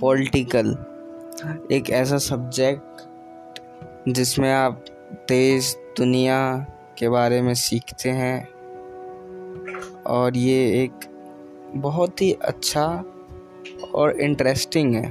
Political हाँ। एक ऐसा सब्जेक्ट जिसमें आप देश दुनिया के बारे में सीखते हैं और ये एक बहुत ही अच्छा और इंटरेस्टिंग है।